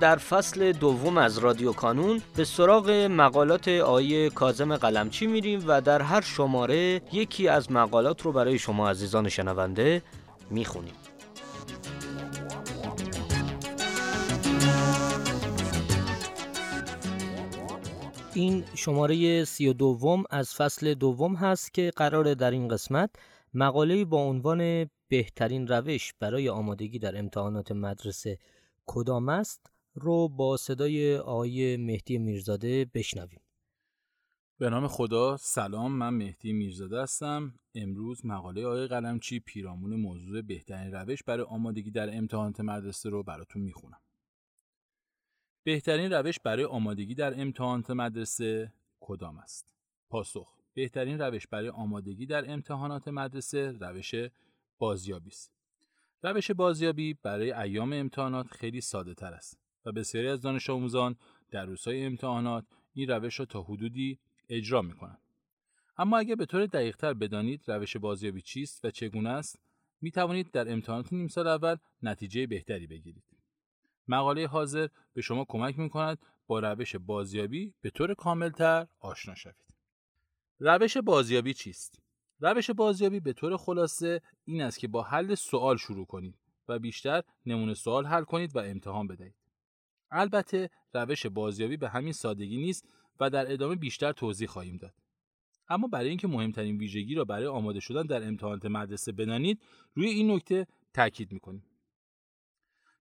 در فصل دوم از رادیو کانون به سراغ مقالات آیه کازم قلمچی میریم و در هر شماره یکی از مقالات رو برای شما عزیزان شنونده می‌خونیم. این شماره سی و دوم از فصل دوم هست که قراره در این قسمت مقاله با عنوان بهترین روش برای آمادگی در امتحانات مدرسه کدام است؟ رو با صدای آقای مهدی میرزاده بشنویم. به نام خدا سلام من مهدی میرزاده هستم. امروز مقاله آقای قلمچی پیرامون موضوع بهترین روش برای آمادگی در امتحانات مدرسه رو براتون می‌خونم. بهترین روش برای آمادگی در امتحانات مدرسه کدام است؟ پاسخ بهترین روش برای آمادگی در امتحانات مدرسه روش بازیابی است. روش بازیابی برای ایام امتحانات خیلی ساده تر است. و بسیاری از دانش آموزان در روزهای امتحانات این روش را تا حدودی اجرا می کنند. اما اگر به طور دقیقتر بدانید روش بازیابی چیست و چگونه است می توانید در امتحانات نیم سال اول نتیجه بهتری بگیرید. مقاله حاضر به شما کمک می کند با روش بازیابی به طور کاملتر آشنا شوید. روش بازیابی چیست؟ روش بازیابی به طور خلاصه این است که با حل سوال شروع کنید و بیشتر نمونه سوال حل کنید و امتحان بدهید. البته روش بازیابی به همین سادگی نیست و در ادامه بیشتر توضیح خواهیم داد. اما برای اینکه مهمترین ویژگی را برای آماده شدن در امتحانات مدرسه بدانید روی این نکته تاکید می‌کنیم.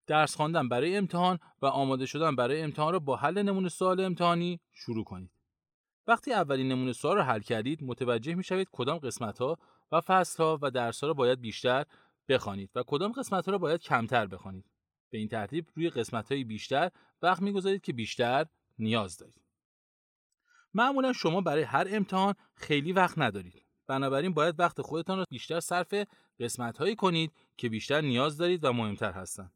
درس خواندن برای امتحان و آماده شدن برای امتحان را با حل نمونه سوال امتحانی شروع کنید. وقتی اولین نمونه سوال را حل کردید متوجه می‌شوید کدام قسمت ها و فصل ها و درس ها را باید بیشتر بخوانید و کدام قسمت ها را باید کمتر بخوانید. به این ترتیب روی قسمت های بیشتر وقت می‌گذارید که بیشتر نیاز دارید. معمولا شما برای هر امتحان خیلی وقت ندارید. بنابراین باید وقت خودتان را بیشتر صرف قسمت هایی کنید که بیشتر نیاز دارید و مهمتر هستند.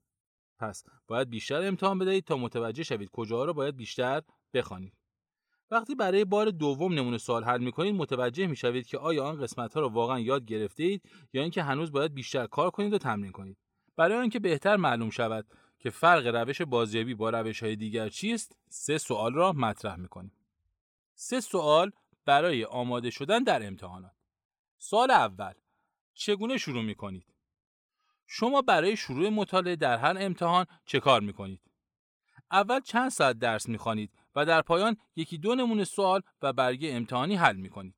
پس باید بیشتر امتحان بدهید تا متوجه شوید کجاها را باید بیشتر بخوانید. وقتی برای بار دوم نمونه سوال حل می کنید متوجه می شوید که آیا آن قسمت ها را واقعا یاد گرفته اید یا اینکه هنوز باید بیشتر کار کنید و تمرین کنید. برای آنکه بهتر معلوم شود که فرق روش بازیابی با روش های دیگر چیست سه سوال را مطرح می‌کنیم. سه سوال برای آماده شدن در امتحانات. سوال اول چگونه شروع می‌کنید؟ شما برای شروع مطالعه در هر امتحان چه کار می‌کنید؟ اول چند ساعت درس می‌خوانید و در پایان یکی دو نمونه سوال و برگه امتحانی حل می‌کنید.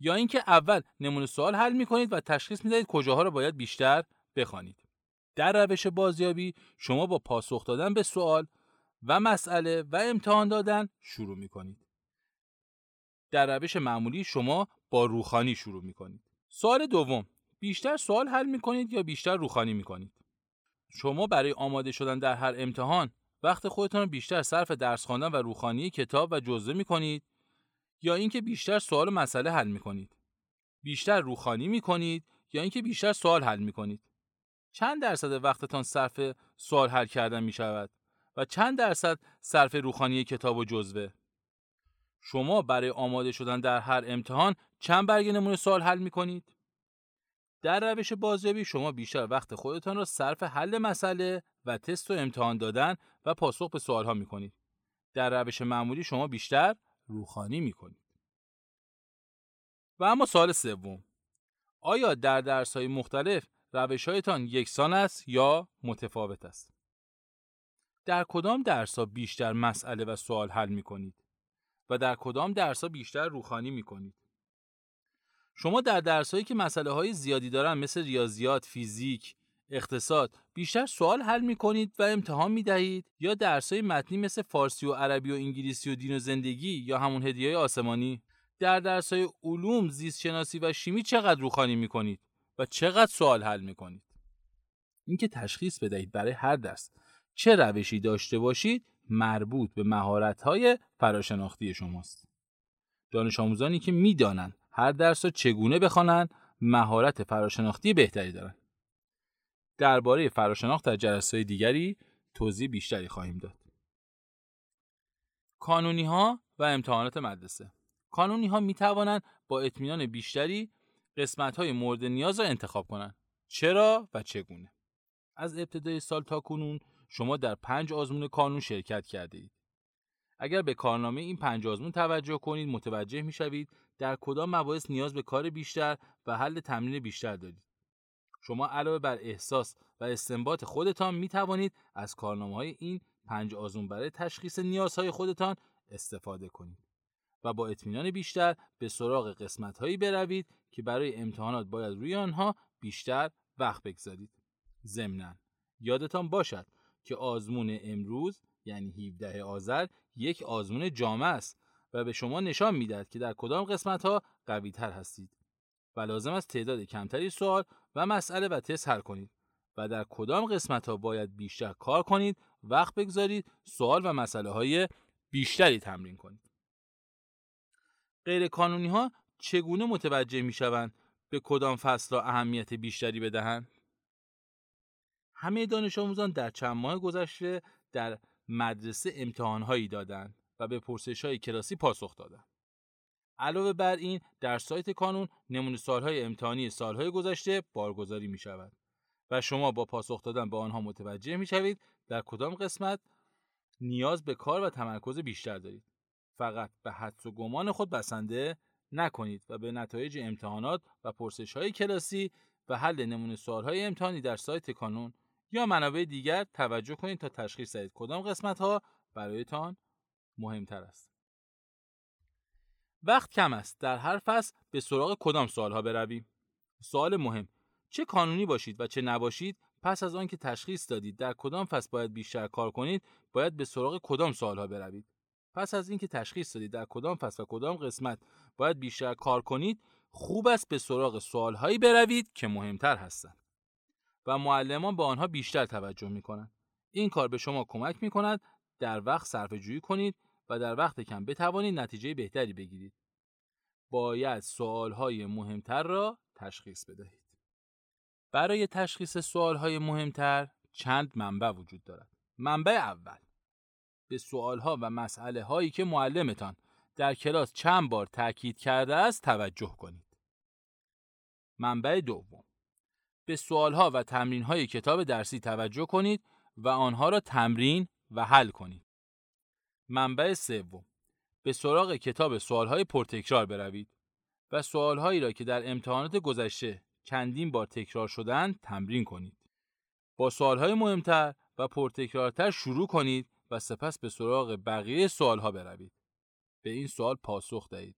یا اینکه اول نمونه سوال حل می‌کنید و تشخیص می‌دهید کجاها را باید بیشتر بخوانید. در روش بازیابی شما با پاسخ دادن به سوال و مسئله و امتحان دادن شروع می کنید. در روش معمولی شما با روخانی شروع می کنید. سوال دوم بیشتر سوال حل می کنید یا بیشتر روخانی می کنید؟ شما برای آماده شدن در هر امتحان وقت خودتان بیشتر صرف درس خواندن و روخانی کتاب و جزوه می کنید یا اینکه بیشتر سوال و مسئله حل می کنید؟ بیشتر روخانی می کنید یا اینکه بیشتر سوال حل می کنید؟ چند درصد وقتتان صرف سوال حل کردن می شود و چند درصد صرف روخانی کتاب و جزوه شما برای آماده شدن در هر امتحان چند برگ نمونه سوال حل می کنید؟ در روش بازیابی شما بیشتر وقت خودتان را صرف حل مسئله و تست و امتحان دادن و پاسخ به سوال ها می کنید. در روش معمولی شما بیشتر روخانی می کنید. و اما سوال سوم آیا در درس های مختلف روشهایتان یکسان است یا متفاوت است؟ در کدام درس ها بیشتر مسئله و سوال حل می کنید و در کدام درس ها بیشتر روخانی می کنید شما در درس هایی که مسئله های زیادی دارن مثل ریاضیات، فیزیک، اقتصاد بیشتر سوال حل می کنید و امتحان می دهید یا درس های متنی مثل فارسی و عربی و انگلیسی و دین و زندگی یا همون هدیه آسمانی؟ در درس های علوم، زیست شناسی و شیمی چقدر روخانی می‌کنید؟ و چقدر سوال حل می‌کنید. اینکه تشخیص بدهید برای هر درس چه روشی داشته باشید مربوط به مهارت های فراشناختی شماست. دانش آموزانی که می‌دانند هر درس را چگونه بخوانند مهارت فراشناختی بهتری دارند. درباره فراشناخت در جلسه دیگری توضیح بیشتری خواهیم داد. کانونی ها و امتحانات مدرسه کانونی ها می توانند با اطمینان بیشتری قسمت های مورد نیاز را انتخاب کنند. چرا و چگونه؟ از ابتدای سال تا کنون شما در پنج آزمون کانون شرکت کرده اید. اگر به کارنامه این پنج آزمون توجه کنید متوجه می شوید در کدام مباحث نیاز به کار بیشتر و حل تمرین بیشتر دارید. شما علاوه بر احساس و استنباط خودتان می توانید از کارنامه های این پنج آزمون برای تشخیص نیازهای خودتان استفاده کنید و با اطمینان بیشتر به سراغ قسمت هایی بروید که برای امتحانات باید روی آنها بیشتر وقت بگذارید. ضمناً یادتان باشد که آزمون امروز یعنی 17 آذر یک آزمون جامع است و به شما نشان می‌دهد که در کدام قسمت ها قوی تر هستید و لازم است تعداد کمتری سوال و مسئله و تست حل کنید و در کدام قسمت ها باید بیشتر کار کنید وقت بگذارید سوال و مسئله های بیشتری تمرین کنید غیر کانونی ها چگونه متوجه می شوند به کدام فصل را اهمیت بیشتری بدهند همه دانش آموزان در چند ماه گذشته در مدرسه امتحانهایی دادند و به پرسش های کلاسی پاسخ دادند. علاوه بر این در سایت کانون نمونه سالهای امتحانی سالهای گذشته بارگذاری می شود و شما با پاسخ دادن به آنها متوجه می شوید در کدام قسمت نیاز به کار و تمرکز بیشتر دارید. فقط به حدس و گمان خود بسنده نکنید و به نتایج امتحانات و پرسش های کلاسی و حل نمونه سوال امتحانی در سایت کانون یا منابع دیگر توجه کنید تا تشخیص دهید کدام قسمت ها برایتان مهمتر است. وقت کم است. در هر فصل به سراغ کدام سوال ها برویم؟ سوال مهم چه کانونی باشید و چه نباشید پس از آنکه تشخیص دادید در کدام فصل باید بیشتر کار کنید باید به سراغ کدام سوال ها بروید پس از اینکه تشخیص دادید در کدام فصل و کدام قسمت باید بیشتر کار کنید خوب است به سراغ سوال هایی بروید که مهمتر هستند و معلمان به آنها بیشتر توجه می کنند. این کار به شما کمک می کند در وقت صرف جویی کنید و در وقت کم بتوانید نتیجه بهتری بگیرید. باید های مهمتر را تشخیص بدهید. برای تشخیص های مهمتر چند منبع وجود دارد. منبع اول به ها و مسئله هایی که معلمتان در کلاس چند بار تاکید کرده است توجه کنید. منبع دوم به سوالها و های کتاب درسی توجه کنید و آنها را تمرین و حل کنید. منبع سوم به سراغ کتاب سوالهای پرتکرار بروید و سوالهایی را که در امتحانات گذشته چندین بار تکرار شدن تمرین کنید. با سوالهای مهمتر و پرتکرارتر شروع کنید و سپس به سراغ بقیه سوالها بروید. به این سوال پاسخ دهید.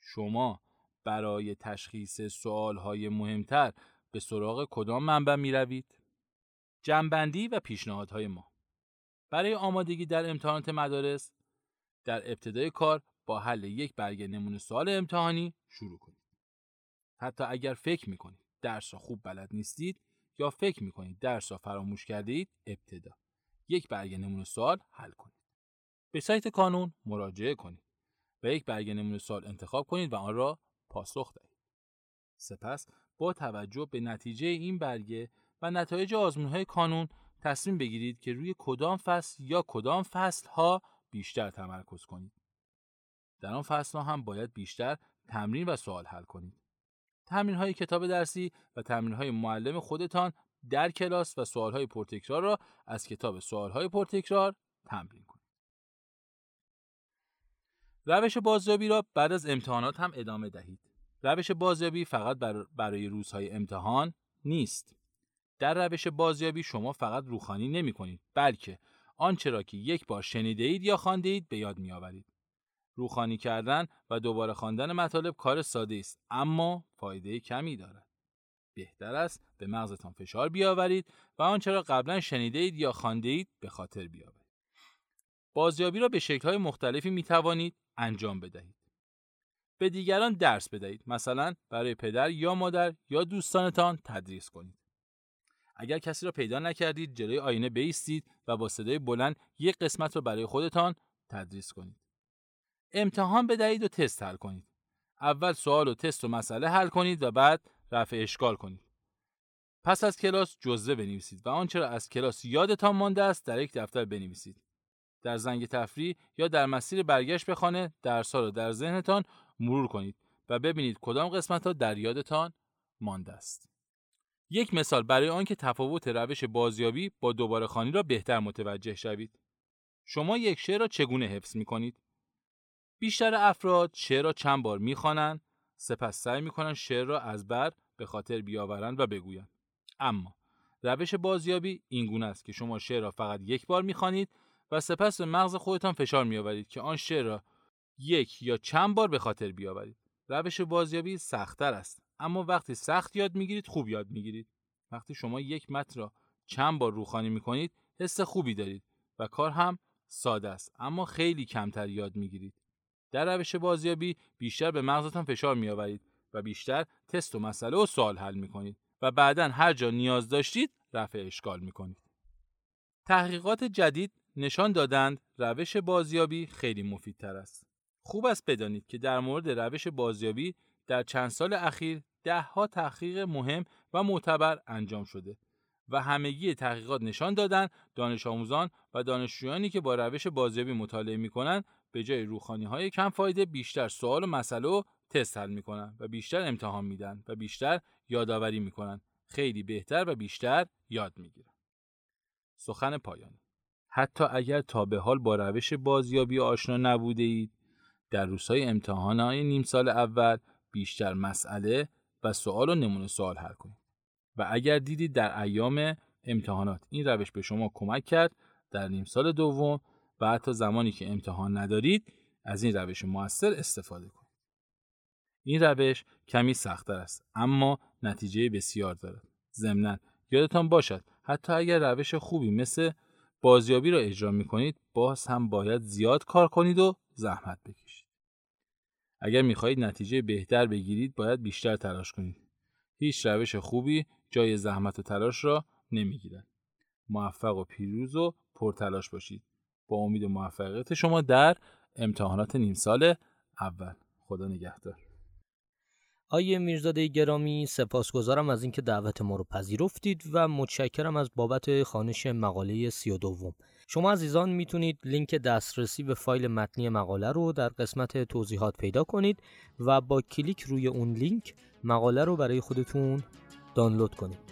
شما برای تشخیص سوالهای مهمتر به سراغ کدام منبع می روید؟ جنبندی و پیشنهادهای ما برای آمادگی در امتحانات مدارس در ابتدای کار با حل یک برگه نمونه سوال امتحانی شروع کنید. حتی اگر فکر می کنید درس خوب بلد نیستید یا فکر می کنید درس را فراموش کرده اید ابتدا یک برگه نمونه سوال حل کنید. به سایت کانون مراجعه کنید و یک برگه نمونه سوال انتخاب کنید و آن را پاسخ دهید. سپس با توجه به نتیجه این برگه و نتایج های کانون تصمیم بگیرید که روی کدام فصل یا کدام فصل ها بیشتر تمرکز کنید. در آن فصل ها هم باید بیشتر تمرین و سوال حل کنید. تمرین های کتاب درسی و تمرین های معلم خودتان در کلاس و سوال های پرتکرار را از کتاب سوال های پرتکرار تمرین کنید. روش بازیابی را بعد از امتحانات هم ادامه دهید. روش بازیابی فقط برای روزهای امتحان نیست. در روش بازیابی شما فقط روخانی نمی کنید بلکه آنچه را که یک بار شنیده اید یا خوانده اید به یاد می آورید. روخانی کردن و دوباره خواندن مطالب کار ساده است اما فایده کمی دارد. بهتر است به مغزتان فشار بیاورید و آنچه را قبلا شنیده اید یا خوانده اید به خاطر بیاورید. بازیابی را به شکل‌های مختلفی می توانید انجام بدهید. به دیگران درس بدهید مثلا برای پدر یا مادر یا دوستانتان تدریس کنید اگر کسی را پیدا نکردید جلوی آینه بیستید و با صدای بلند یک قسمت را برای خودتان تدریس کنید امتحان بدهید و تست حل کنید اول سوال و تست و مسئله حل کنید و بعد رفع اشکال کنید پس از کلاس جزوه بنویسید و آنچه را از کلاس یادتان مانده است در یک دفتر بنویسید در زنگ تفریح یا در مسیر برگشت به خانه درسها را در ذهنتان مرور کنید و ببینید کدام قسمت ها در یادتان مانده است. یک مثال برای آنکه تفاوت روش بازیابی با دوباره خانی را بهتر متوجه شوید. شما یک شعر را چگونه حفظ می کنید؟ بیشتر افراد شعر را چند بار می‌خوانند سپس سعی می‌کنند شعر را از بر به خاطر بیاورند و بگویند. اما روش بازیابی این گونه است که شما شعر را فقط یک بار می‌خوانید و سپس به مغز خودتان فشار میآورید که آن شعر را یک یا چند بار به خاطر بیاورید. روش بازیابی سختتر است اما وقتی سخت یاد می‌گیرید خوب یاد می‌گیرید. وقتی شما یک متن را چند بار روخانی می‌کنید حس خوبی دارید و کار هم ساده است اما خیلی کمتر یاد می‌گیرید. در روش بازیابی بیشتر به مغزتان فشار میآورید و بیشتر تست و مسئله و سوال حل می‌کنید و بعدا هر جا نیاز داشتید رفع اشکال می‌کنید تحقیقات جدید نشان دادند روش بازیابی خیلی مفیدتر است. خوب است بدانید که در مورد روش بازیابی در چند سال اخیر دهها تحقیق مهم و معتبر انجام شده و همگی تحقیقات نشان دادند دانش آموزان و دانشجویانی که با روش بازیابی مطالعه می کنند به جای روخانی های کم فایده بیشتر سوال و مسئله و تست حل می کنند و بیشتر امتحان میدن و بیشتر یادآوری می کنند خیلی بهتر و بیشتر یاد می گیرن. سخن پایانی. حتی اگر تا به حال با روش بازیابی آشنا نبوده اید در روزهای امتحانهای نیم سال اول بیشتر مسئله و سوال و نمونه سوال حل کنید. و اگر دیدید در ایام امتحانات این روش به شما کمک کرد در نیم سال دوم و حتی زمانی که امتحان ندارید از این روش موثر استفاده کنید. این روش کمی سختتر است اما نتیجه بسیار دارد ضمنا یادتان باشد حتی اگر روش خوبی مثل بازیابی را اجرا می کنید باز هم باید زیاد کار کنید و زحمت بکشید. اگر می خواهید نتیجه بهتر بگیرید باید بیشتر تلاش کنید. هیچ روش خوبی جای زحمت و تلاش را نمی‌گیرد. موفق و پیروز و پرتلاش باشید. با امید موفقیت شما در امتحانات نیم سال اول. خدا نگهدار. آیه میرزاده گرامی سپاسگزارم از اینکه دعوت ما رو پذیرفتید و متشکرم از بابت خوانش مقاله سی و دوم. شما عزیزان می‌تونید لینک دسترسی به فایل متنی مقاله رو در قسمت توضیحات پیدا کنید و با کلیک روی اون لینک مقاله رو برای خودتون دانلود کنید.